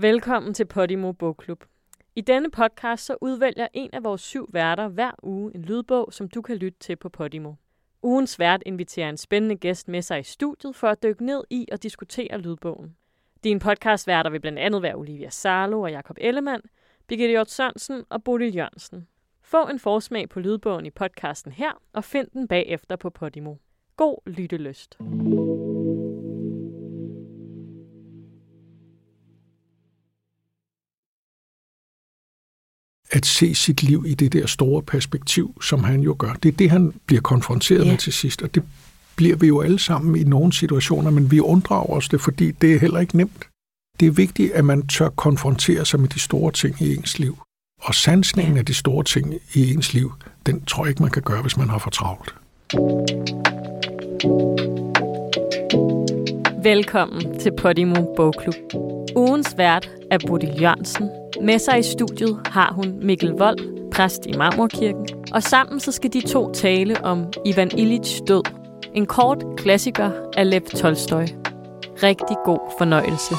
Velkommen til Podimo Bogklub. I denne podcast så udvælger en af vores syv værter hver uge en lydbog, som du kan lytte til på Podimo. Ugens vært inviterer en spændende gæst med sig i studiet for at dykke ned i og diskutere lydbogen. Din podcastværter vil blandt andet være Olivia Sarlo og Jakob Ellemann, Birgitte Hjort Sørensen og Bodil Jørgensen. Få en forsmag på lydbogen i podcasten her, og find den bagefter på Podimo. God lyttelyst. At se sit liv i det der store perspektiv, som han jo gør. Det er det, han bliver konfronteret ja. med til sidst, og det bliver vi jo alle sammen i nogle situationer, men vi unddrager os det, fordi det er heller ikke nemt. Det er vigtigt, at man tør konfrontere sig med de store ting i ens liv. Og sansningen ja. af de store ting i ens liv, den tror jeg ikke, man kan gøre, hvis man har for travlt. Velkommen til Podimo Bogklub. Ugens vært er Bodil Jørgensen. Med sig i studiet har hun Mikkel Vold, præst i Marmorkirken. Og sammen så skal de to tale om Ivan Illich død. En kort klassiker af Lev Tolstoy. Rigtig god fornøjelse.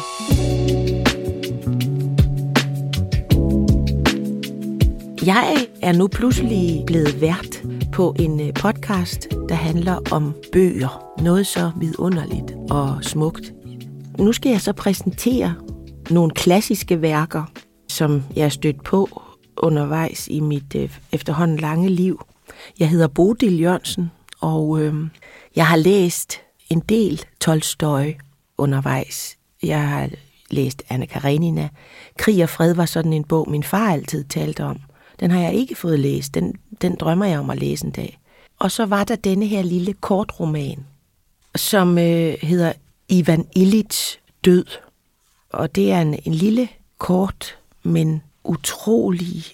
Jeg er nu pludselig blevet vært på en øh, podcast, der handler om bøger. Noget så vidunderligt og smukt. Nu skal jeg så præsentere nogle klassiske værker, som jeg er stødt på undervejs i mit øh, efterhånden lange liv. Jeg hedder Bodil Jørgensen, og øh, jeg har læst en del Tolstoy undervejs. Jeg har læst Anna Karenina. Krig og fred var sådan en bog, min far altid talte om. Den har jeg ikke fået læst. Den, den drømmer jeg om at læse en dag. Og så var der denne her lille kortroman, som øh, hedder Ivan Illich Død. Og det er en, en lille, kort, men utrolig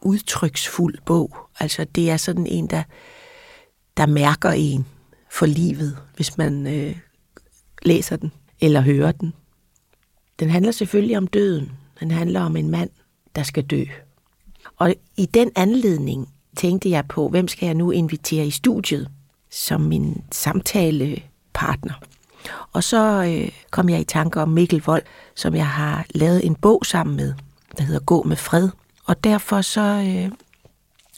udtryksfuld bog. Altså det er sådan en, der, der mærker en for livet, hvis man øh, læser den eller hører den. Den handler selvfølgelig om døden. Den handler om en mand, der skal dø. Og i den anledning tænkte jeg på, hvem skal jeg nu invitere i studiet som min samtalepartner. Og så øh, kom jeg i tanke om Mikkel Vold, som jeg har lavet en bog sammen med, der hedder Gå med fred. Og derfor så øh,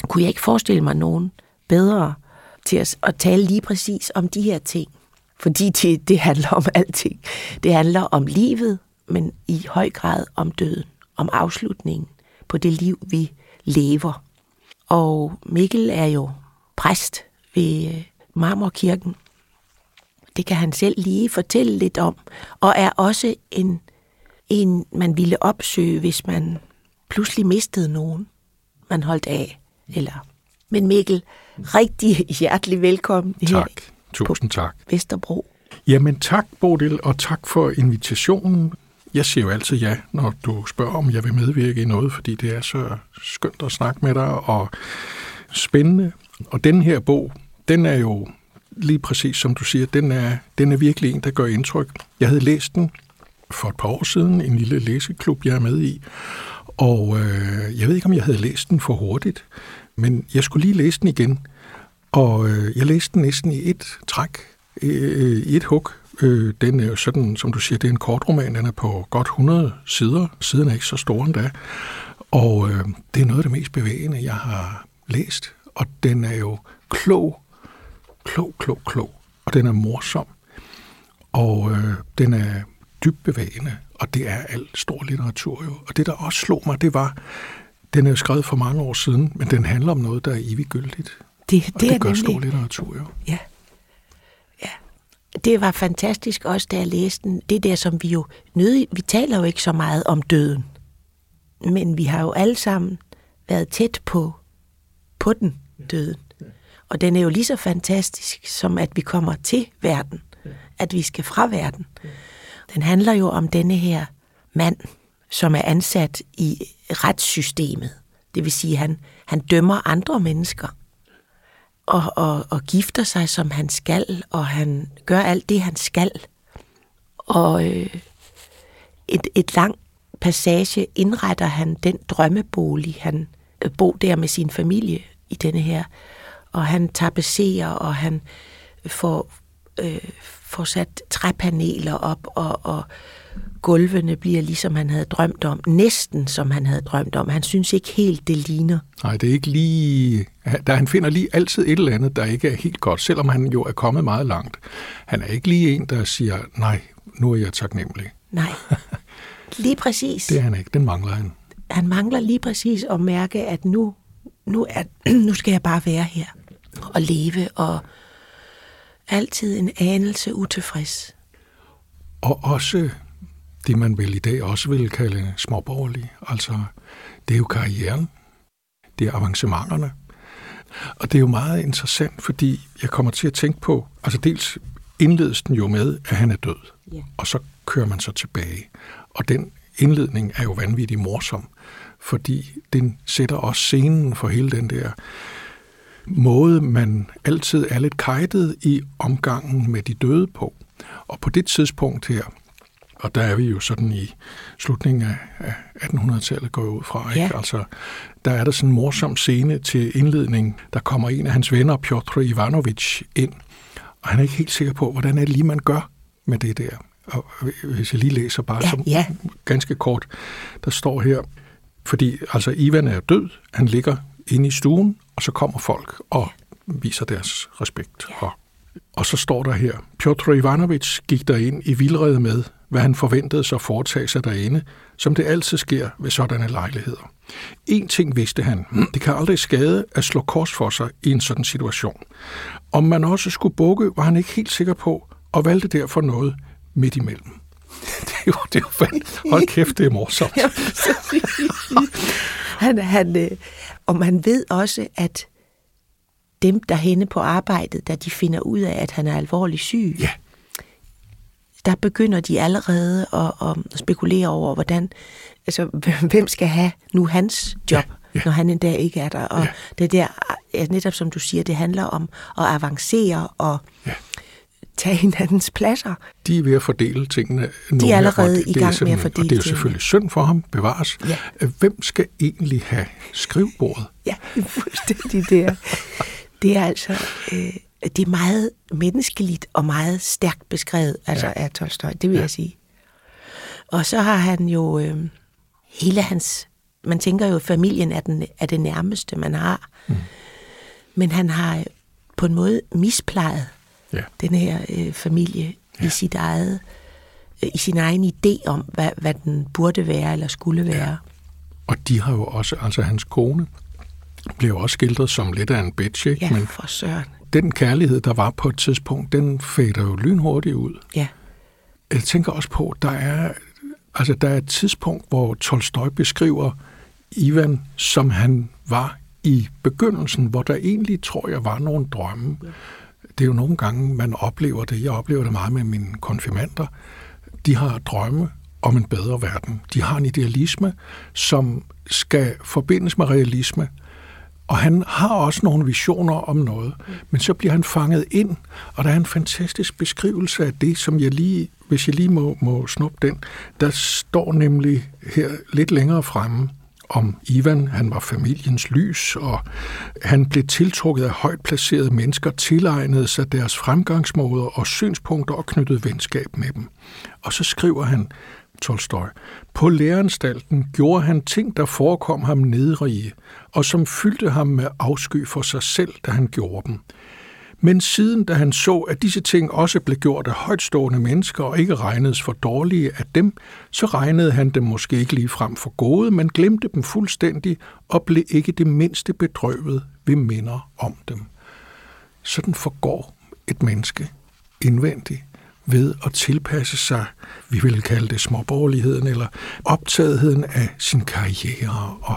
kunne jeg ikke forestille mig nogen bedre til at, at tale lige præcis om de her ting. Fordi det, det handler om alting. Det handler om livet, men i høj grad om døden, om afslutningen på det liv, vi lever. Og Mikkel er jo præst ved øh, Marmorkirken. Det kan han selv lige fortælle lidt om, og er også en, en man ville opsøge, hvis man pludselig mistede nogen, man holdt af. Eller. Men Mikkel, rigtig hjertelig velkommen tak. her Tusind tak. Vesterbro. Jamen tak, Bodil, og tak for invitationen. Jeg siger jo altid ja, når du spørger, om jeg vil medvirke i noget, fordi det er så skønt at snakke med dig, og spændende. Og den her bog, den er jo lige præcis som du siger, den er, den er virkelig en, der gør indtryk. Jeg havde læst den for et par år siden, en lille læseklub, jeg er med i, og øh, jeg ved ikke, om jeg havde læst den for hurtigt, men jeg skulle lige læse den igen, og øh, jeg læste den næsten i et træk, øh, i et hug, Øh, den er jo sådan, som du siger, det er en kort roman. Den er på godt 100 sider. Siden er ikke så stor endda. Og øh, det er noget af det mest bevægende, jeg har læst. Og den er jo klog, klog, klog, klog. Og den er morsom. Og øh, den er dybt bevægende. Og det er alt stor litteratur jo. Og det, der også slog mig, det var, den er jo skrevet for mange år siden, men den handler om noget, der er eviggyldigt. Det, det, og det gør nemlig... stor litteratur jo. Ja, det var fantastisk også, da jeg læste den. Det der, som vi jo nødig, vi taler jo ikke så meget om døden. Men vi har jo alle sammen været tæt på, på den døden. Og den er jo lige så fantastisk, som at vi kommer til verden. At vi skal fra verden. Den handler jo om denne her mand, som er ansat i retssystemet. Det vil sige, at han, han dømmer andre mennesker og, og, og gifter sig, som han skal, og han gør alt det, han skal. Og øh, et, et lang passage indretter han den drømmebolig, han øh, bor der med sin familie i denne her. Og han tapeserer, og han får, øh, får sat træpaneler op, og, og gulvene bliver ligesom han havde drømt om. Næsten som han havde drømt om. Han synes ikke helt, det ligner. Nej, det er ikke lige... Der, han finder lige altid et eller andet, der ikke er helt godt, selvom han jo er kommet meget langt. Han er ikke lige en, der siger, nej, nu er jeg taknemmelig. Nej, lige præcis. Det er han ikke, den mangler han. Han mangler lige præcis at mærke, at nu, nu, er, nu skal jeg bare være her og leve, og altid en anelse utilfreds. Og også det, man vel i dag også vil kalde småborgerlig. Altså, det er jo karrieren, det er avancementerne. Og det er jo meget interessant, fordi jeg kommer til at tænke på, altså dels indledes den jo med, at han er død, yeah. og så kører man så tilbage. Og den indledning er jo vanvittigt morsom, fordi den sætter også scenen for hele den der måde, man altid er lidt kajtet i omgangen med de døde på. Og på det tidspunkt her, og der er vi jo sådan i slutningen af 1800-tallet går ud fra. Ikke? Ja. Altså, der er der sådan en morsom scene til indledning. Der kommer en af hans venner, Piotr Ivanovich, ind, og han er ikke helt sikker på, hvordan er det lige, man gør med det der. Og hvis jeg lige læser bare ja, som ja. ganske kort, der står her, fordi altså Ivan er død, han ligger inde i stuen, og så kommer folk og viser deres respekt. Og, og så står der her, Piotr Ivanovich gik ind i vildrede med, hvad han forventede sig at foretage sig derinde, som det altid sker ved sådanne lejligheder. En ting vidste han, det kan aldrig skade at slå kors for sig i en sådan situation. Om man også skulle bukke, var han ikke helt sikker på, og valgte derfor noget midt imellem. Det er jo, det er jo fandt. Hold kæft, det er morsomt. han, han, øh, og man ved også, at dem, der henne på arbejdet, da de finder ud af, at han er alvorligt syg, ja der begynder de allerede at, at spekulere over, hvordan, altså, hvem skal have nu hans job, ja, ja. når han en dag ikke er der. Og ja. det der, netop som du siger, det handler om at avancere og ja. Tage hinandens pladser. De er ved at fordele tingene. De er allerede i gang med at fordele Og det er jo selvfølgelig synd for ham, bevares. Ja. Hvem skal egentlig have skrivbordet? Ja, fuldstændig det Det er altså... Øh, det er meget menneskeligt og meget stærkt beskrevet, altså ja. af Tolstoy, det vil ja. jeg sige. Og så har han jo øh, hele hans... Man tænker jo, at familien er, den, er det nærmeste, man har. Mm. Men han har på en måde misplejet ja. den her øh, familie ja. i sit eget øh, i sin egen idé om, hvad, hvad den burde være eller skulle være. Ja. Og de har jo også, altså hans kone, blev også skildret som lidt af en bitch, ikke? Ja, Men for søren den kærlighed, der var på et tidspunkt, den fader jo lynhurtigt ud. Ja. Jeg tænker også på, der er, altså, der er et tidspunkt, hvor Tolstoy beskriver Ivan, som han var i begyndelsen, hvor der egentlig, tror jeg, var nogle drømme. Ja. Det er jo nogle gange, man oplever det. Jeg oplever det meget med mine konfirmander. De har drømme om en bedre verden. De har en idealisme, som skal forbindes med realisme, og han har også nogle visioner om noget, men så bliver han fanget ind, og der er en fantastisk beskrivelse af det, som jeg lige, hvis jeg lige må, må snuppe den, der står nemlig her lidt længere fremme, om Ivan. Han var familiens lys, og han blev tiltrukket af højt placerede mennesker, tilegnede sig deres fremgangsmåder og synspunkter og knyttede venskab med dem. Og så skriver han, Tolstoy. På læreanstalten gjorde han ting, der forekom ham nedrige, og som fyldte ham med afsky for sig selv, da han gjorde dem. Men siden, da han så, at disse ting også blev gjort af højtstående mennesker og ikke regnedes for dårlige af dem, så regnede han dem måske ikke lige frem for gode, men glemte dem fuldstændig og blev ikke det mindste bedrøvet ved minder om dem. Sådan forgår et menneske indvendigt ved at tilpasse sig, vi vil kalde det småborgerligheden, eller optagetheden af sin karriere og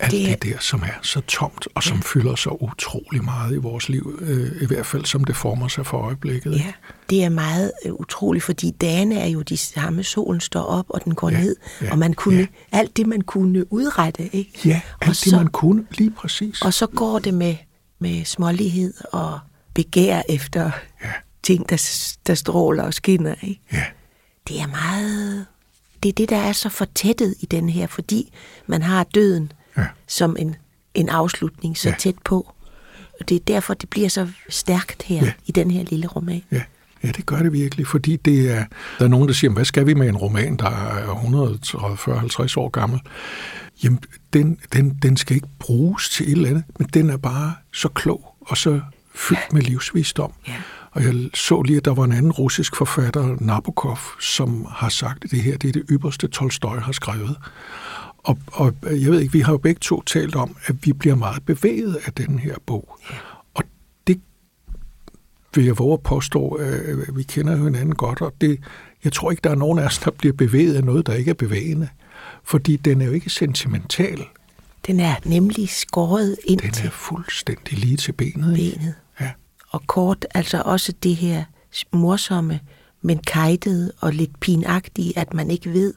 alt det der, som er så tomt og som ja. fylder så utrolig meget i vores liv, øh, i hvert fald som det former sig for øjeblikket. Ja, det er meget øh, utroligt, fordi dagene er jo de samme, solen står op, og den går ja, ned, ja, og man kunne, ja. alt det, man kunne udrette, ikke? Ja, alt og det, så, man kunne, lige præcis. Og så går det med, med smålighed og begær efter ja ting, der, der stråler og skinner. Ikke? Ja. Det er meget... Det er det, der er så fortættet i den her, fordi man har døden ja. som en, en afslutning så ja. tæt på. Og det er derfor, det bliver så stærkt her ja. i den her lille roman. Ja. Ja, det gør det virkelig, fordi det er, der er nogen, der siger, hvad skal vi med en roman, der er 140-50 år gammel? Jamen, den, den, den skal ikke bruges til et eller andet, men den er bare så klog og så fyldt med livsvisdom. Ja. Og jeg så lige, at der var en anden russisk forfatter, Nabokov, som har sagt, at det her det er det ypperste Tolstoy har skrevet. Og, og jeg ved ikke, vi har jo begge to talt om, at vi bliver meget bevæget af den her bog. Og det vil jeg våge at påstå, at vi kender jo hinanden godt, og det, jeg tror ikke, der er nogen af os, der bliver bevæget af noget, der ikke er bevægende. Fordi den er jo ikke sentimental. Den er nemlig skåret ind Den er fuldstændig lige til benet. benet. Ja. Og kort, altså også det her morsomme, men kajtede og lidt pinagtige, at man ikke ved,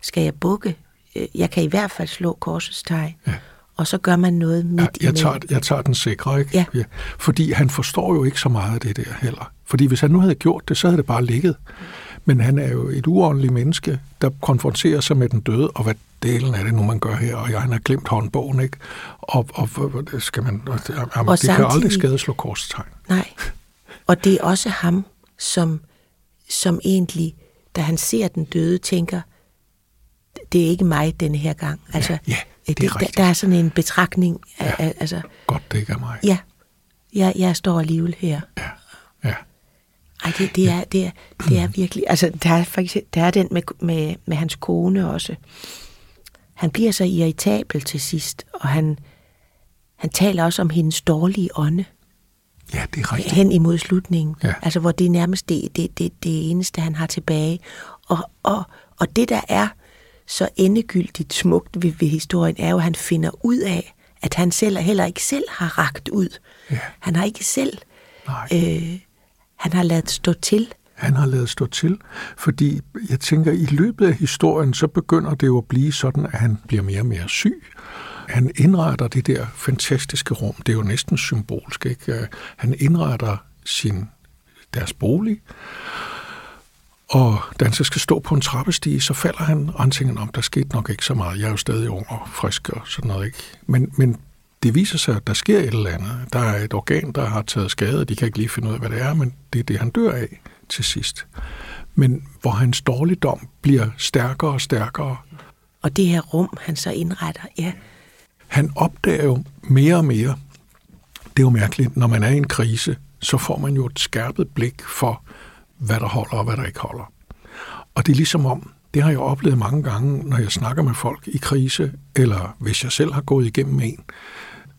skal jeg bukke? Øh, Jeg kan i hvert fald slå korsets tegn. Ja. Og så gør man noget midt Ja, jeg, imellem. tager, jeg tager den sikre, ikke? Ja. Fordi han forstår jo ikke så meget af det der heller. Fordi hvis han nu havde gjort det, så havde det bare ligget. Men han er jo et uordentligt menneske, der konfronterer sig med den døde, og hvad delen er det nu, man gør her, og jeg, han har glemt håndbogen, ikke? Og, og, og det skal man, og det, jamen, Og det kan aldrig samtidig- skade slå korstegn. Nej. Og det er også ham, som, som egentlig, da han ser den døde, tænker, det er ikke mig denne her gang. Altså, ja, det er der, rigtigt. der er sådan en betragtning af, af altså, Godt, det ikke er mig. ja, jeg, jeg står alligevel her. Ja, ja. Ej, det, det, er, det, er, det er virkelig... Altså, der er, faktisk, der er den med, med, med hans kone også. Han bliver så irritabel til sidst, og han, han taler også om hendes dårlige ånde ja, det er rigtigt. hen imod slutningen. Ja. Altså, hvor det er nærmest det, det, det, det eneste, han har tilbage. Og, og, og det, der er så endegyldigt smukt ved, ved historien, er jo, at han finder ud af, at han selv heller ikke selv har ragt ud. Ja. Han har ikke selv... Nej. Øh, han har lavet stå til. Han har lavet stå til, fordi jeg tænker, i løbet af historien, så begynder det jo at blive sådan, at han bliver mere og mere syg. Han indretter det der fantastiske rum. Det er jo næsten symbolsk, ikke? Øh, han indretter sin, deres bolig, og da han så skal stå på en trappestige, så falder han, og han tænker, om der skete nok ikke så meget. Jeg er jo stadig ung og frisk og sådan noget, ikke? Men, men det viser sig, at der sker et eller andet. Der er et organ, der har taget skade, og de kan ikke lige finde ud af, hvad det er, men det er det, han dør af til sidst. Men hvor hans dårligdom bliver stærkere og stærkere. Og det her rum, han så indretter, ja, Han opdager jo mere og mere, det er jo mærkeligt, når man er i en krise, så får man jo et skærpet blik for, hvad der holder og hvad der ikke holder. Og det er ligesom om, det har jeg oplevet mange gange, når jeg snakker med folk i krise, eller hvis jeg selv har gået igennem en.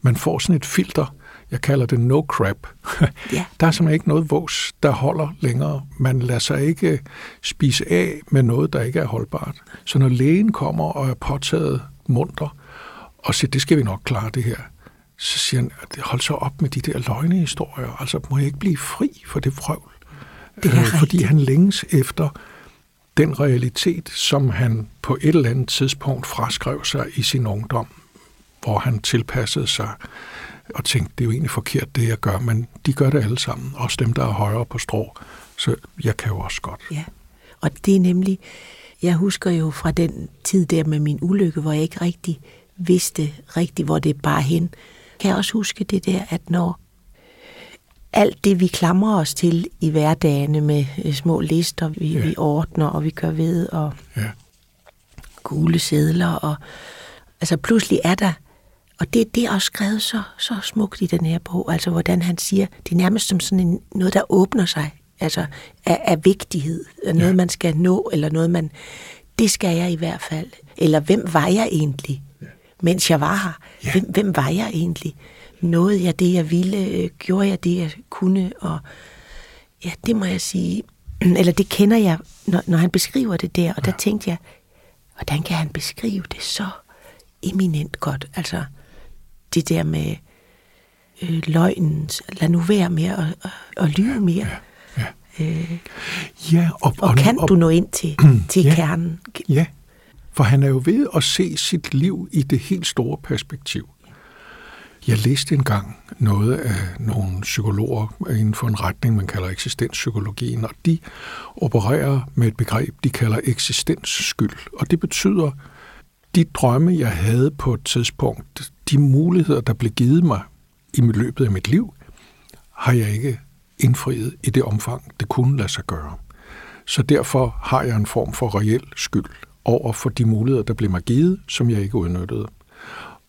Man får sådan et filter, jeg kalder det no crap. Ja. Der er simpelthen ikke noget vås, der holder længere. Man lader sig ikke spise af med noget, der ikke er holdbart. Så når lægen kommer og er påtaget munter, og siger, det skal vi nok klare det her, så siger han, hold så op med de der løgnehistorier. Altså, må jeg ikke blive fri for det vrøvl? Det er Øh, fordi han længes efter den realitet, som han på et eller andet tidspunkt fraskrev sig i sin ungdom, hvor han tilpassede sig og tænkte, det er jo egentlig forkert, det jeg gør, men de gør det alle sammen, også dem, der er højere på strå, så jeg kan jo også godt. ja. Og det er nemlig, jeg husker jo fra den tid der med min ulykke, hvor jeg ikke rigtig vidste rigtigt, hvor det bar hen. Kan jeg også huske det der, at når alt det, vi klamrer os til i hverdagene med øh, små lister, vi, Ja. vi ordner, og vi gør ved, og Ja, gule sædler, og altså pludselig er der, og det, det er også skrevet så, så smukt i den her bog, altså hvordan han siger, det er nærmest som sådan en, noget, der åbner sig, altså af, af vigtighed, af noget, Ja. man skal nå, eller noget, man, det skal jeg i hvert fald, eller hvem var jeg egentlig, mens jeg var her, Ja. hvem, hvem var jeg egentlig, nåede jeg det, jeg ville, Øh, gjorde jeg det, jeg kunne, og ja, det må jeg sige, eller det kender jeg, når, når han beskriver det der, og der tænkte jeg, hvordan kan han beskrive det så eminent godt? Altså, det der med øh, løgnen, lad nu være med at, at, at lyve mere. ja. Øh, ja og, og kan du nå ind til, til Ja. kernen? Ja, for han er jo ved at se sit liv i det helt store perspektiv. Jeg læste engang noget af nogle psykologer inden for en retning, man kalder eksistenspsykologien, og de opererer med et begreb, de kalder eksistensskyld. Og det betyder, de drømme, jeg havde på et tidspunkt, de muligheder, der blev givet mig i løbet af mit liv, har jeg ikke indfriet i det omfang, det kunne lade sig gøre. Så derfor har jeg en form for reel skyld over for de muligheder, der blev mig givet, som jeg ikke udnyttede.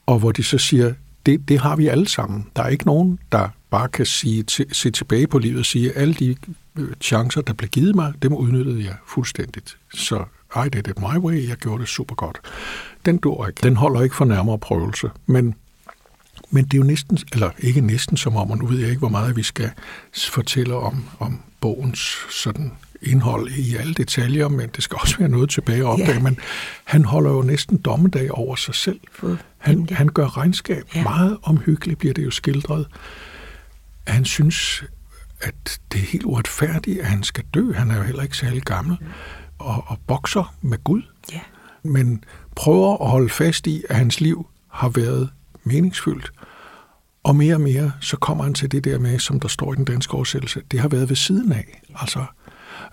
Og hvor de så siger, det, det har vi alle sammen. Der er ikke nogen, der bare kan sige, se tilbage på livet og sige, alle de øh, chancer, der blev givet mig, dem udnyttede jeg fuldstændigt. Så i did it my way, jeg gjorde det super godt. Den dur ikke. Den holder ikke for nærmere prøvelse. Men, men det er jo næsten, eller ikke næsten som om, og nu ved jeg ikke, hvor meget vi skal fortælle om, om bogens sådan indhold i alle detaljer, men det skal også være noget tilbage at opdage. Ja. Men han holder jo næsten dommedag over sig selv. Han, han gør regnskab. Ja. Meget omhyggeligt bliver det jo skildret. Han synes, at det er helt uretfærdigt, at han skal dø. Han er jo heller ikke særlig gammel. Og, og bokser med Gud. Ja. Men prøver at holde fast i, at hans liv har været meningsfyldt. Og mere og mere, så kommer han til det der med, som der står i den danske oversættelse, det har været ved siden af. Altså,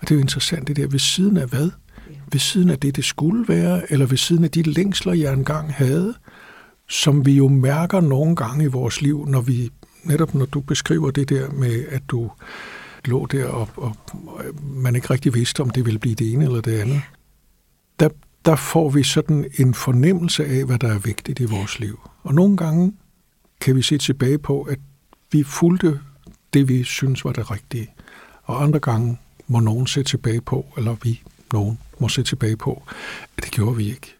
og det er jo interessant, det der ved siden af hvad? Ved siden af det, det skulle være, eller ved siden af de længsler, jeg engang havde, som vi jo mærker nogle gange i vores liv, når vi, netop når du beskriver det der med, at du lå der, og, og man ikke rigtig vidste, om det ville blive det ene eller det andet. Der, der får vi sådan en fornemmelse af, hvad der er vigtigt i vores liv. Og nogle gange kan vi se tilbage på, at vi fulgte det, vi synes var det rigtige. Og andre gange må nogen se tilbage på, eller vi, nogen, må se tilbage på, at det gjorde vi ikke.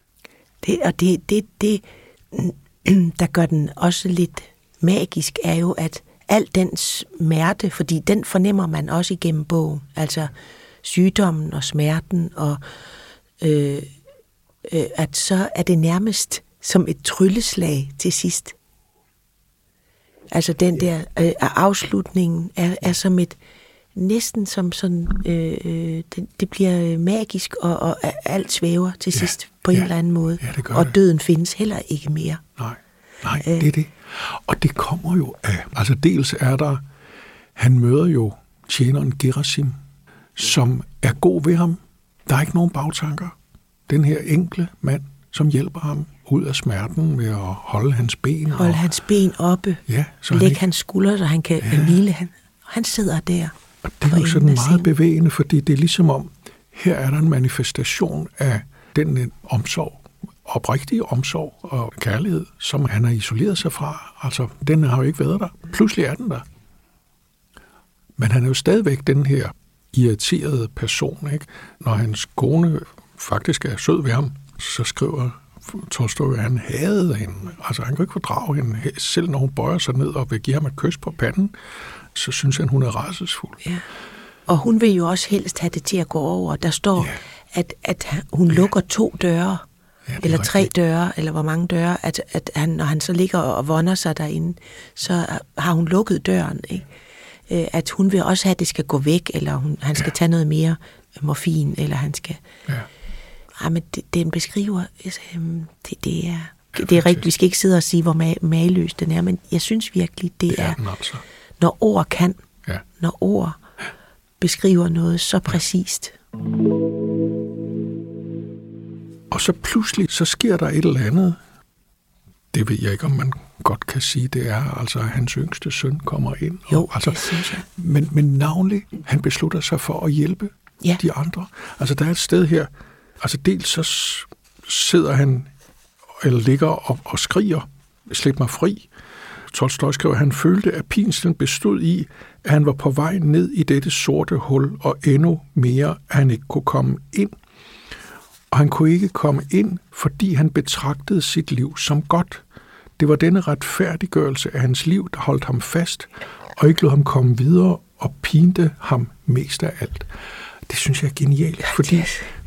Det, og det, det, det, der gør den også lidt magisk, er jo, at al den smerte, fordi den fornemmer man også igennem bogen, altså sygdommen og smerten, og øh, øh, at så er det nærmest som et trylleslag til sidst. Altså den der øh, afslutningen er, er som et, næsten som sådan, øh, øh, det, det bliver magisk, og, og alt svæver til sidst ja, på en ja, eller anden måde. Ja, det gør og døden det. findes heller ikke mere. Nej, nej, øh. det er det. Og det kommer jo af, altså dels er der, han møder jo tjeneren Gerasim, som er god ved ham. Der er ikke nogen bagtanker. Den her enkle mand, som hjælper ham ud af smerten ved at holde hans ben. Holde og, hans ben oppe. Ja, så Læg han hans skuldre, så han kan ja. hvile. Han, han sidder der. Og det er jo sådan meget bevægende, fordi det er ligesom om, her er der en manifestation af den øh, omsorg, oprigtige omsorg og kærlighed, som han har isoleret sig fra. Altså, den har jo ikke været der. Pludselig er den der. Men han er jo stadigvæk den her irriterede person, ikke? Når hans kone faktisk er sød ved ham, så skriver Tolstoy, at han havde hende. Altså, han kunne ikke fordrage hende, selv når hun bøjer sig ned og vil give ham et kys på panden så synes han, hun er rasesfuld. Ja. Og hun vil jo også helst have det til at gå over. Der står, ja. at, at hun ja. lukker to døre, ja, eller tre døre, eller hvor mange døre, at, at han, når han så ligger og vonder sig derinde, så har hun lukket døren. Ikke? Øh, at hun vil også have, at det skal gå væk, eller hun, han skal ja. tage noget mere morfin, eller han skal... Ja. Ej, men det, den beskriver... Altså, øhm, det, det er... Det er rigtigt, vi skal ikke sidde og sige, hvor mageløs den er, men jeg synes virkelig, det, det er, er den altså når ord kan, ja. når ord beskriver noget så præcist. Og så pludselig, så sker der et eller andet. Det ved jeg ikke, om man godt kan sige, det er, altså at hans yngste søn kommer ind. Jo, altså, det synes jeg. Men, men navnlig, han beslutter sig for at hjælpe ja. de andre. Altså der er et sted her, altså dels så sidder han, eller ligger og, og skriger, slip mig fri. Tolstoy skriver, at han følte, at pinslen bestod i, at han var på vej ned i dette sorte hul, og endnu mere, at han ikke kunne komme ind. Og han kunne ikke komme ind, fordi han betragtede sit liv som godt. Det var denne retfærdiggørelse af hans liv, der holdt ham fast, og ikke lod ham komme videre og pinte ham mest af alt. Det synes jeg er genialt, fordi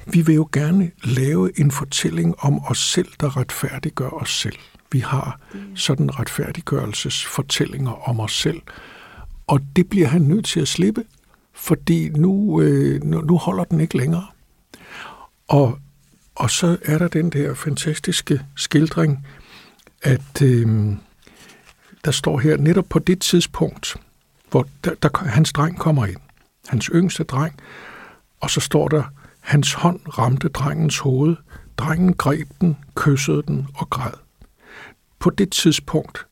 vi vil jo gerne lave en fortælling om os selv, der retfærdiggør os selv vi har sådan retfærdiggørelsesfortællinger om os selv. Og det bliver han nødt til at slippe, fordi nu, øh, nu holder den ikke længere. Og, og så er der den der fantastiske skildring, at øh, der står her netop på det tidspunkt, hvor der, der, hans dreng kommer ind, hans yngste dreng, og så står der, hans hånd ramte drengens hoved, drengen greb den, kyssede den og græd. På det tidspunkt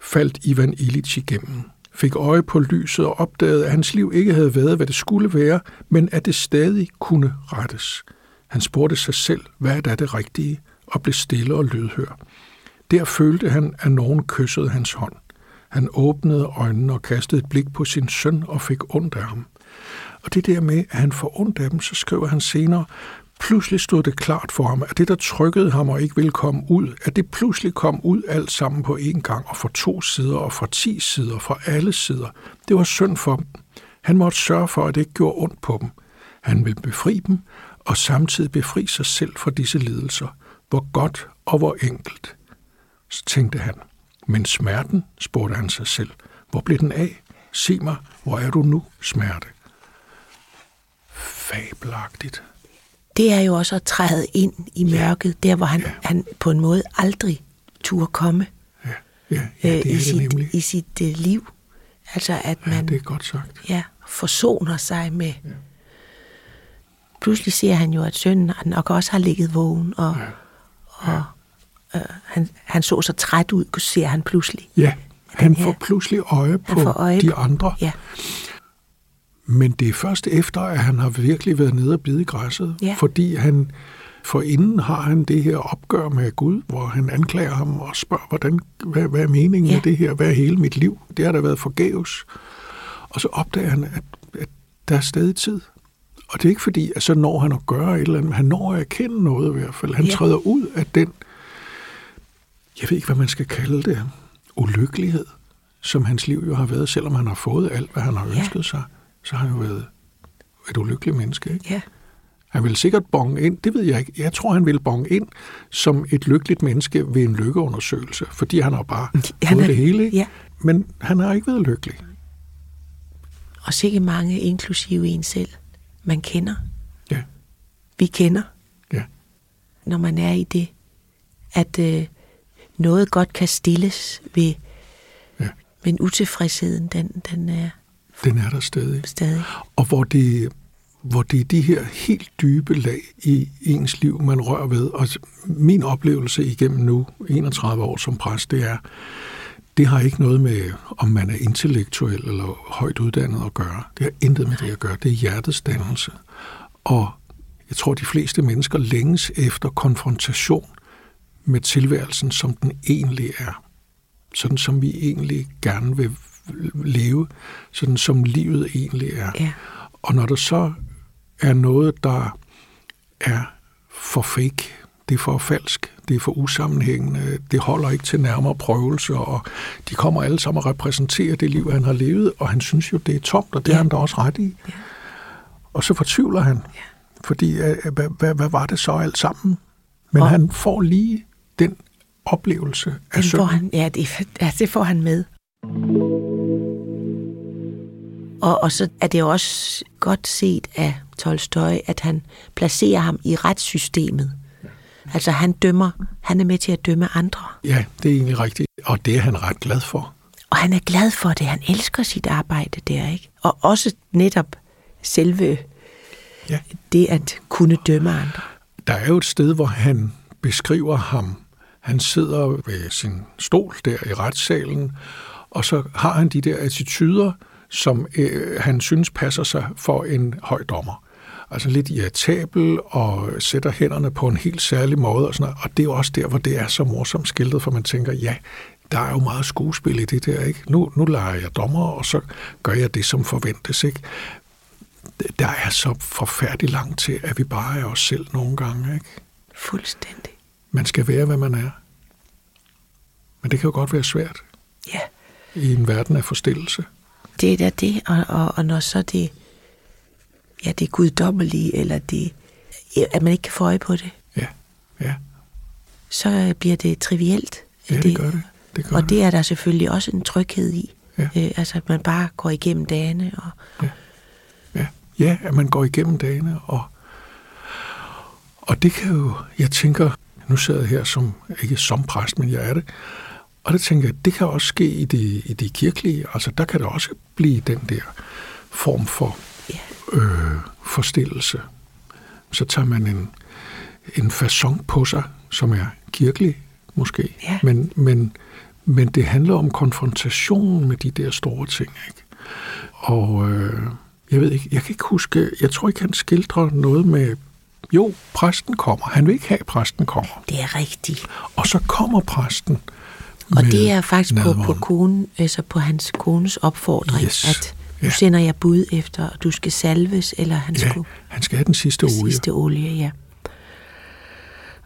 faldt Ivan Illich igennem, fik øje på lyset og opdagede, at hans liv ikke havde været, hvad det skulle være, men at det stadig kunne rettes. Han spurgte sig selv, hvad er det rigtige, og blev stille og lydhør. Der følte han, at nogen kyssede hans hånd. Han åbnede øjnene og kastede et blik på sin søn og fik ondt af ham. Og det der med, at han får ondt af dem, så skriver han senere, pludselig stod det klart for ham, at det, der trykkede ham og ikke ville komme ud, at det pludselig kom ud alt sammen på én gang, og fra to sider, og fra ti sider, fra alle sider. Det var synd for dem. Han måtte sørge for, at det ikke gjorde ondt på dem. Han ville befri dem, og samtidig befri sig selv fra disse lidelser. Hvor godt og hvor enkelt. Så tænkte han, men smerten, spurgte han sig selv, hvor blev den af? Sig mig, hvor er du nu, smerte? Fabelagtigt. Det er jo også at træde ind i mørket, ja. der hvor han, Ja. han på en måde aldrig turde komme Ja, ja, ja det er øh, i, det sit, nemlig. i sit uh, liv. Altså at Ja, man det er godt sagt. ja, forsoner sig med... Pludselig ser han jo, at sønnen nok også har ligget vågen, og, og øh, han, han så så træt ud, ser han pludselig. Ja, han får pludselig øje på øje de andre, Ja, men det er først efter, at han har virkelig været nede og bide i græsset, Ja. fordi han for inden har han det her opgør med Gud, hvor han anklager ham og spørger, hvordan, hvad, hvad er meningen Ja. med det her? Hvad er hele mit liv? Det har da været forgæves. Og så opdager han, at, at der er stadig tid. Og det er ikke fordi, at så når han at gøre et eller andet, han når at erkende noget i hvert fald. Han Ja. træder ud af den, jeg ved ikke, hvad man skal kalde det, ulykkelighed, som hans liv jo har været, selvom han har fået alt, hvad han har Ja. ønsket sig, så har han jo været et ulykkeligt menneske. Ikke? ja, Han vil sikkert bonge ind, det ved jeg ikke. Jeg tror, han vil bonge ind som et lykkeligt menneske ved en lykkeundersøgelse, fordi han har bare Han fået er- det hele. Ikke? ja. Men han har ikke været lykkelig. og sikkert mange, inklusive en selv, man kender. Ja, Vi kender, ja, når man er i det, at øh, noget godt kan stilles ved, ja. men utilfredsheden, den, den er Den er der stadig. stadig. Og hvor det, hvor det er de her helt dybe lag i ens liv, man rører ved. Og min oplevelse igennem nu 31 år som præst, det er, det har ikke noget med, om man er intellektuel eller højt uddannet at gøre. Det har intet med det at gøre. Det er hjertets dannelse. Og jeg tror, de fleste mennesker længes efter konfrontation med tilværelsen, som den egentlig er. Sådan som vi egentlig gerne vil leve. Sådan som livet egentlig er. Ja. Og når der så er noget, der er for fake, det er for falsk, det er for usammenhængende, det holder ikke til nærmere prøvelser, og de kommer alle sammen og repræsenterer det liv, han har levet, og han synes jo, det er tomt, og det Ja. har han da også ret i. Ja. Og så fortvivler han, fordi øh, hvad, hvad, hvad var det så alt sammen? Men Og- han får lige den oplevelse af synden. ja, det, ja, det får han med. Og, og så er det også godt set af Tolstoy, at han placerer ham i retssystemet. Altså han dømmer, han er med til at dømme andre. Ja, det er egentlig rigtigt, og det er han ret glad for. Og han er glad for det, han elsker sit arbejde der, ikke? Og også netop selve Ja. det at kunne dømme andre. Der er jo et sted, hvor han beskriver ham. Han sidder ved sin stol der i retssalen, og så har han de der attityder, som øh, han synes passer sig for en høj dommer. Altså lidt irritabel og sætter hænderne på en helt særlig måde. Og, sådan noget. og det er jo også der, hvor det er så morsomt skildret, for man tænker, ja, der er jo meget skuespil i det der. Ikke? Nu, nu leger jeg dommer, og så gør jeg det, som forventes. Ikke? Der er så forfærdeligt langt til, at vi bare er os selv nogle gange. Ikke? Fuldstændig. Man skal være, hvad man er. Men det kan jo godt være svært Ja, i en verden af forstillelse. det er da det. Og, og, og når så det, ja, det er guddommelige, eller det, at man ikke kan få øje på det, Ja, ja, så bliver det trivielt. ja det gør det. det, gør Og det er der selvfølgelig også en tryghed i. Ja. Øh, altså, at man bare går igennem dagene. Og, Ja, ja, at man går igennem dagene, og, og det kan jo, jeg tænker, nu sidder jeg her som, ikke som præst, men jeg er det, og det tænker jeg, det kan også ske i det, i det kirkelige, altså der kan det også blive den der form for ja, øh, forstillelse. Så tager man en, en façon på sig, som er kirkelig måske, Ja. men, men, Men det handler om konfrontationen med de der store ting. Ikke? Og øh, jeg ved ikke, jeg kan ikke huske, jeg tror ikke, han skildrer noget med, jo, præsten kommer. Han vil ikke have, at præsten kommer. Det er rigtigt. Og så kommer præsten. Og det er faktisk på, på, nadveren. kone, altså på hans kones opfordring, Yes. at nu Ja. sender jeg bud efter, at du skal salves, eller han Ja, skulle han skal have den sidste olie. sidste olie, ja.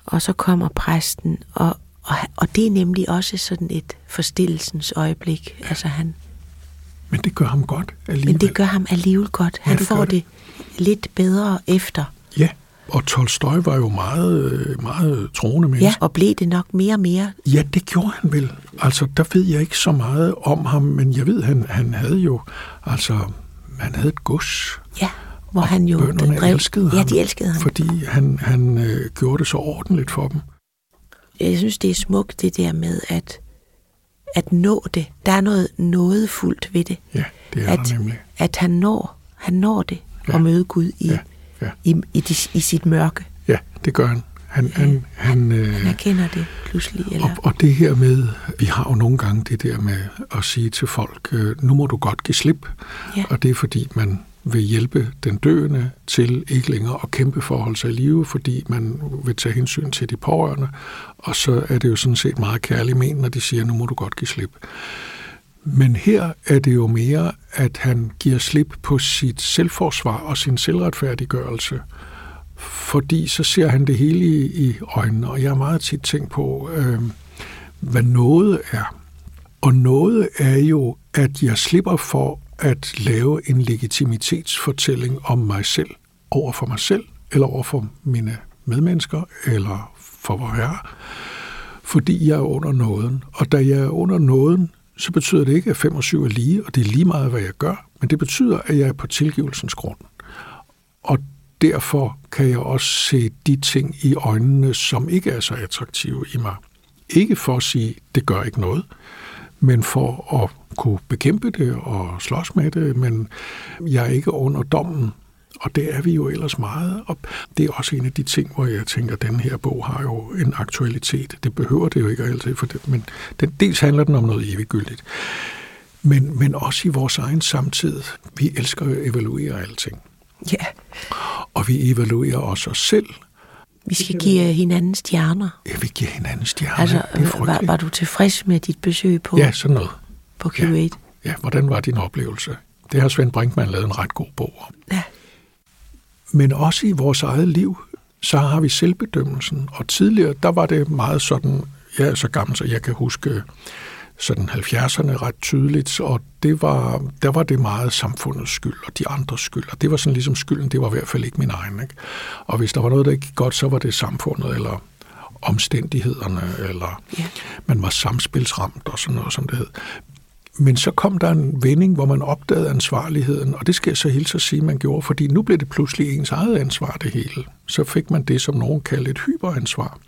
Og så kommer præsten, og, og, og det er nemlig også sådan et forstillelsens øjeblik. Ja. Altså han, Men det gør ham godt alligevel. men det gør ham alligevel godt. Han gør får det. det. lidt bedre efter. Ja, og Tolstoy var jo meget, meget troende Ja, menneske. og blev det nok mere og mere. Ja, det gjorde han vel. Altså, der ved jeg ikke så meget om ham, men jeg ved, han, han havde jo, altså, han havde et gods. Ja, hvor og han jo bønderne drev. elskede ja, ham, de elskede ham. Fordi han, han øh, gjorde det så ordentligt for dem. Jeg synes, det er smukt, det der med at, at nå det. Der er noget nådefuldt ved det. Ja, det er at, der nemlig. at han når, han når det Ja. at møde Gud i, Ja, ja. i, i, de, i sit mørke. Ja, det gør han. Han, han, han, øh, Han erkender det pludselig. Eller? Og, og det her med, vi har jo nogle gange det der med at sige til folk, øh, nu må du godt give slip. Ja. Og det er fordi, man vil hjælpe den døende til ikke længere at kæmpe for at holde sig i live, fordi man vil tage hensyn til de pårørende. Og så er det jo sådan set meget kærligt men, når de siger, nu må du godt give slip. Men her er det jo mere, at han giver slip på sit selvforsvar og sin selvretfærdiggørelse fordi så ser han det hele i, øjnene, og jeg har meget tit tænkt på, øh, hvad noget er. Og noget er jo, at jeg slipper for at lave en legitimitetsfortælling om mig selv, over for mig selv, eller over for mine medmennesker, eller for vor herre, fordi jeg er under nåden. Og da jeg er under nåden, så betyder det ikke, at 5 og 7 er lige, og det er lige meget, hvad jeg gør, men det betyder, at jeg er på tilgivelsens grund. Og derfor kan jeg også se de ting i øjnene, som ikke er så attraktive i mig. Ikke for at sige, det gør ikke noget, men for at kunne bekæmpe det og slås med det, men jeg er ikke under dommen, og det er vi jo ellers meget. Og det er også en af de ting, hvor jeg tænker, at den her bog har jo en aktualitet. Det behøver det jo ikke altid, for det, men den, dels handler den om noget eviggyldigt, men, men også i vores egen samtid. Vi elsker at evaluere alting. Ja, Og vi evaluerer også os selv. vi skal give hinanden stjerner. Ja, vi giver hinanden stjerner. Altså, det er var, frygteligt. var du tilfreds med dit besøg på, Ja, sådan noget. på Q8? Ja, hvordan var din oplevelse? Det har Svend Brinkmann lavet en ret god bog om. Ja. Men også i vores eget liv, så har vi selvbedømmelsen. Og tidligere, der var det meget sådan, jeg er så gammel, så jeg kan huske sådan 70'erne ret tydeligt, og det var, der var det meget samfundets skyld og de andres skyld, og det var sådan ligesom skylden, det var i hvert fald ikke min egen. Ikke? Og hvis der var noget, der ikke gik godt, så var det samfundet, eller omstændighederne, eller Ja. man var samspilsramt og sådan noget, som det hed. Men så kom der en vending, hvor man opdagede ansvarligheden, og det skal jeg så hilse at sige, man gjorde, fordi nu blev det pludselig ens eget ansvar, det hele. Så fik man det, som nogen kalder et hyperansvar.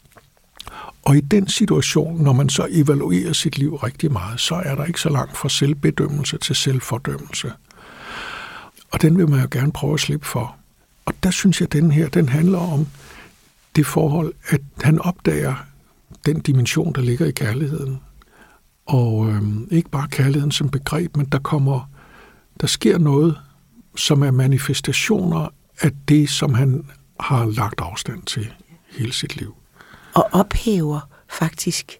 Og i den situation, når man så evaluerer sit liv rigtig meget, så er der ikke så langt fra selvbedømmelse til selvfordømmelse. Og den vil man jo gerne prøve at slippe for. Og der synes jeg, at den her, den handler om det forhold, at han opdager den dimension, der ligger i kærligheden. Og øh, ikke bare kærligheden som begreb, men der kommer, der sker noget, som er manifestationer af det, som han har lagt afstand til hele sit liv. Og ophæver faktisk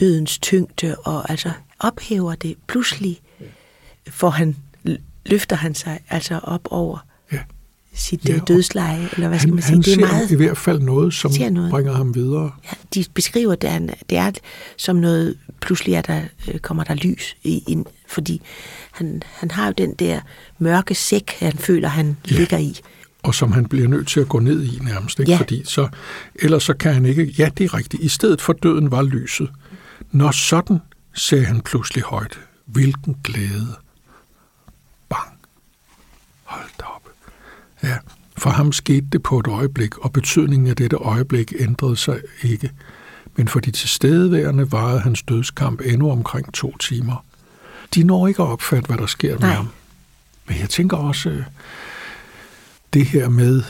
dødens tyngde, og altså ophæver det pludselig, for han løfter han sig altså op over sit Ja, og dødsleje, eller hvad skal Han, man sige? han Det er ser meget, i hvert fald noget, som noget. bringer ham videre. ja, de beskriver det, han- det er som noget, pludselig er der, øh, kommer der lys ind, fordi han, han har jo den der mørke sæk, han føler, han Ja. ligger i. og som han bliver nødt til at gå ned i nærmest. Ikke? Ja. Fordi så, ellers så kan han ikke... Ja, det er rigtigt. I stedet for døden var lyset. Når sådan, sagde han pludselig højt. Hvilken glæde. Bang. Hold da op. Ja, for ham skete det på et øjeblik, og betydningen af dette øjeblik ændrede sig ikke. Men for de tilstedeværende varede hans dødskamp endnu omkring to timer. De når ikke at opfatte, hvad der sker med Nej. ham. Men jeg tænker også, øh, det her med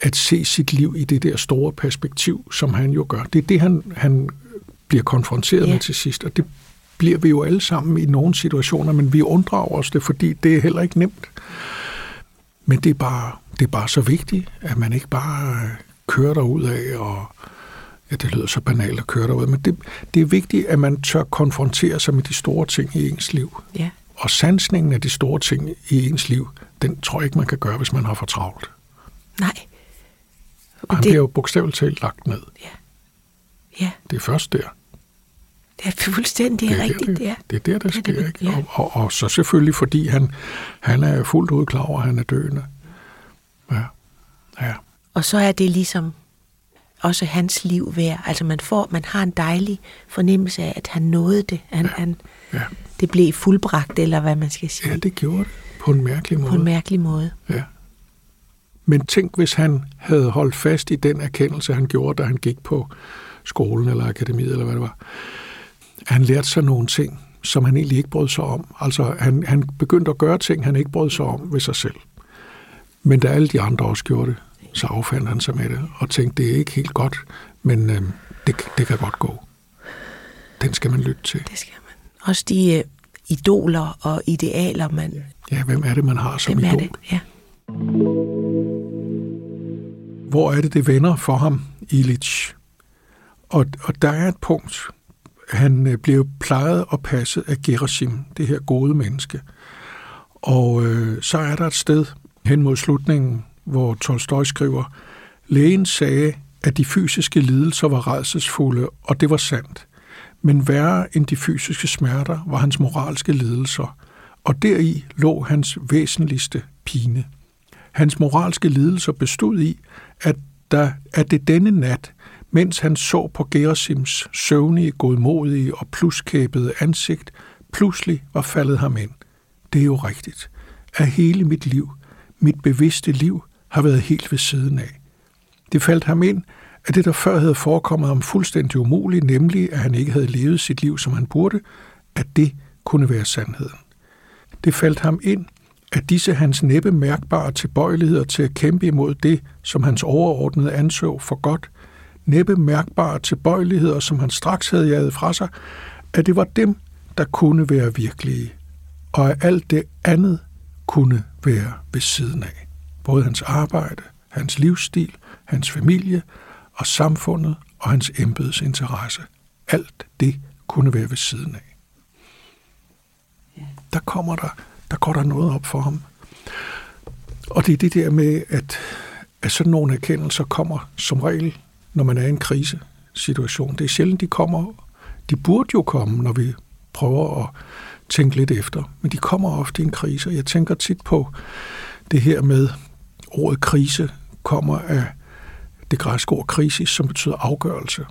at se sit liv i det der store perspektiv, som han jo gør. Det er det, han, han bliver konfronteret Ja. med til sidst, og det bliver vi jo alle sammen i nogle situationer, men vi undrer os det, fordi det er heller ikke nemt. Men det er bare, det er bare så vigtigt, at man ikke bare kører derud af og ja, det lyder så banalt at køre derud, men det, det er vigtigt, at man tør konfrontere sig med de store ting i ens liv. Ja. Og sansningen af de store ting i ens liv, den tror jeg ikke, man kan gøre, hvis man har for travlt. Nej. Og han det... bliver jo bogstaveligt talt lagt ned. Ja. Ja. Det er først der. Det er fuldstændig det er rigtigt, der, det er. Det er der, det, det sker, det, ikke? Ja. Og, og, og så selvfølgelig, fordi han, han er fuldt ud klar over, at han er døende. Ja. ja. Og så er det ligesom også hans liv værd. Altså man får, man har en dejlig fornemmelse af, at han nåede det. Han, ja. Han, ja. Det blev fuldbragt, eller hvad man skal sige. Ja, det gjorde det. På en mærkelig måde. På en mærkelig måde. Ja. Men tænk, hvis han havde holdt fast i den erkendelse, han gjorde, da han gik på skolen eller akademiet, eller hvad det var. Han lærte sig nogle ting, som han egentlig ikke brød sig om. Altså, han, han begyndte at gøre ting, han ikke brød sig om ved sig selv. Men da alle de andre også gjorde det, så affandt han sig med det og tænkte, det er ikke helt godt, men øh, det, det kan godt gå. Den skal man lytte til. Det skal man. Også de øh, idoler og idealer, man... Ja, hvem er det, man har som hvem idol? Er det? Ja. Hvor er det, det vender for ham, Illich? Og, og der er et punkt. Han øh, blev plejet og passet af Gerasim, det her gode menneske. Og øh, så er der et sted hen mod slutningen, hvor Tolstoy skriver, lægen sagde, at de fysiske lidelser var redselsfulde, og det var sandt. Men værre end de fysiske smerter var hans moralske lidelser, og deri lå hans væsentligste pine. Hans moralske lidelser bestod i, at, der, at det denne nat, mens han så på Gerasims søvnige, godmodige og pluskæbede ansigt, pludselig var faldet ham ind. Det er jo rigtigt. Af hele mit liv, mit bevidste liv, har været helt ved siden af. Det faldt ham ind, at det, der før havde forekommet ham fuldstændig umuligt, nemlig at han ikke havde levet sit liv, som han burde, at det kunne være sandheden. Det faldt ham ind, at disse hans næppe mærkbare tilbøjeligheder til at kæmpe imod det, som hans overordnede anså for godt, næppe mærkbare tilbøjeligheder, som han straks havde jaget fra sig, at det var dem, der kunne være virkelige, og at alt det andet kunne være ved siden af. Både hans arbejde, hans livsstil, hans familie og samfundet og hans embedsinteresse. Alt det kunne være ved siden af. Der kommer der, der går der noget op for ham. Og det er det der med, at, at sådan nogle erkendelser kommer som regel, når man er i en krisesituation. Det er sjældent, de kommer. De burde jo komme, når vi prøver at tænke lidt efter. Men de kommer ofte i en krise. Jeg tænker tit på det her med, ordet krise kommer af det græske ord krisis, som betyder afgørelse.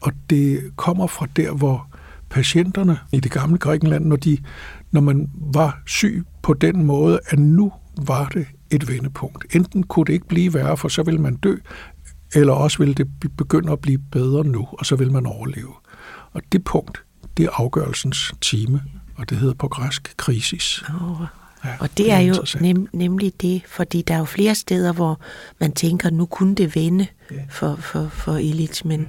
Og det kommer fra der, hvor patienterne i det gamle Grækenland, når, de, når man var syg på den måde, at nu var det et vendepunkt. Enten kunne det ikke blive værre, for så ville man dø, eller også ville det begynde at blive bedre nu, og så vil man overleve. Og det punkt, det er afgørelsens time, og det hedder på græsk krisis. Oh. Ja, og det, det er, er jo nem, nemlig det, fordi der er jo flere steder, hvor man tænker, nu kunne det vende ja. for, for, for Illich, men,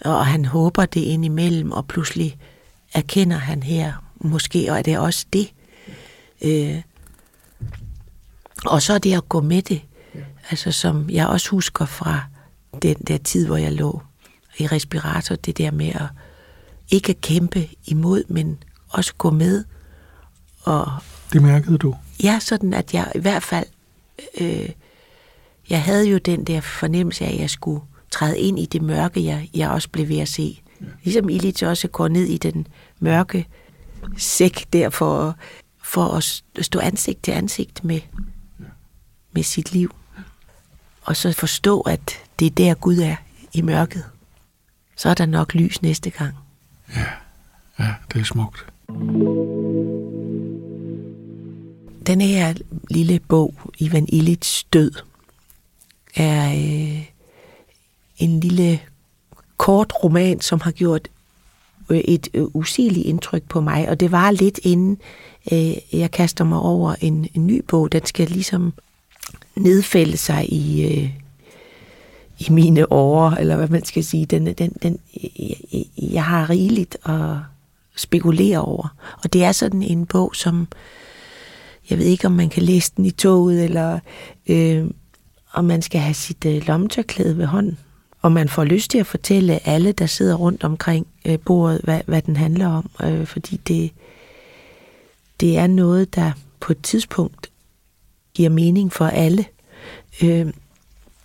og han håber det indimellem, og pludselig erkender han her, måske, og er det også det. Øh, og så er det at gå med det, ja. altså som jeg også husker fra den der tid, hvor jeg lå i respirator, det der med at ikke kæmpe imod, men også gå med. Og, det mærkede du? Ja, sådan at jeg i hvert fald, øh, jeg havde jo den der fornemmelse af, at jeg skulle træde ind i det mørke, jeg, jeg også blev ved at se. Ja. Ligesom Illich også går ned i den mørke sæk der for, for at stå ansigt til ansigt med, med sit liv. Og så forstå, at det er der Gud er i mørket. Så er der nok lys næste gang. Ja, ja det er smukt. Den her lille bog, Ivan Illits død, er øh, en lille kort roman, som har gjort øh, et øh, usigeligt indtryk på mig, og det var lidt inden øh, jeg kaster mig over en, en ny bog. Den skal ligesom nedfælde sig i, øh, i mine årer, eller hvad man skal sige. Den, den, den, jeg, jeg har rigeligt at, spekulere over. Og det er sådan en bog, som jeg ved ikke, om man kan læse den i toget, eller øh, om man skal have sit øh, lommetørklæde ved hånden. Og man får lyst til at fortælle alle, der sidder rundt omkring øh, bordet, hvad, hvad den handler om. Øh, fordi det, det er noget, der på et tidspunkt giver mening for alle. Øh,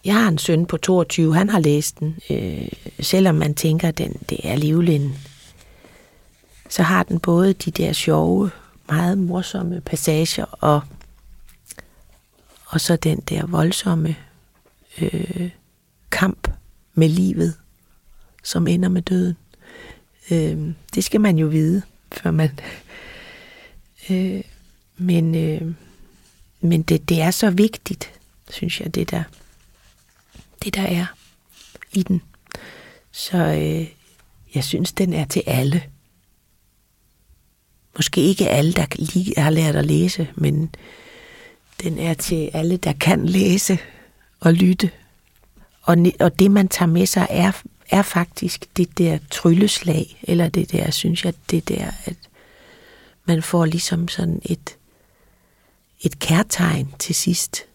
jeg har en søn på 22, han har læst den. Øh, selvom man tænker, at den, det er livlinden, så har den både de der sjove, meget morsomme passager, og, og så den der voldsomme øh, kamp med livet, som ender med døden. Øh, det skal man jo vide, før man... Øh, men øh, men det, det er så vigtigt, synes jeg, det der, det der er i den. Så øh, jeg synes, den er til alle. Måske ikke alle, der lige har lært at læse, men den er til alle, der kan læse og lytte. Og, og det, man tager med sig, er, er faktisk det der trylleslag, eller det der, synes jeg, det der, at man får ligesom sådan et, et kærtegn til sidst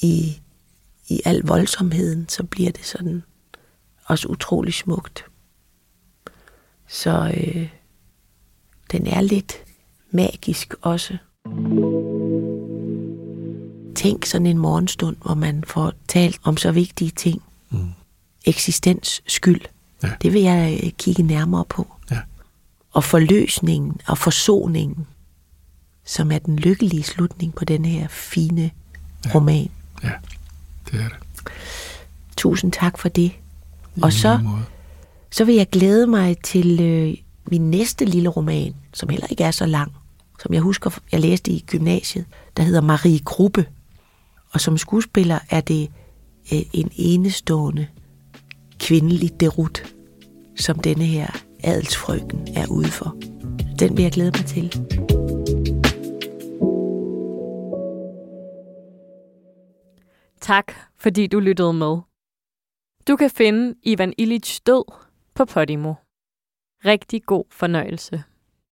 i, i al voldsomheden, så bliver det sådan også utrolig smukt. Så øh, den er lidt magisk også. Tænk sådan en morgenstund, hvor man får talt om så vigtige ting. Mm. Eksistens skyld. Ja. Det vil jeg øh, kigge nærmere på. Ja. Og forløsningen og forsoningen, som er den lykkelige slutning på den her fine ja. roman. Ja, det er det. Tusind tak for det. I og så, så vil jeg glæde mig til øh, min næste lille roman, som heller ikke er så lang, som jeg husker, jeg læste i gymnasiet, der hedder Marie Gruppe. Og som skuespiller er det øh, en enestående kvindelig derut, som denne her adelsfrøken er ude for. Den vil jeg glæde mig til. Tak, fordi du lyttede med. Du kan finde Ivan Illich død på Podimo. Rigtig god fornøjelse.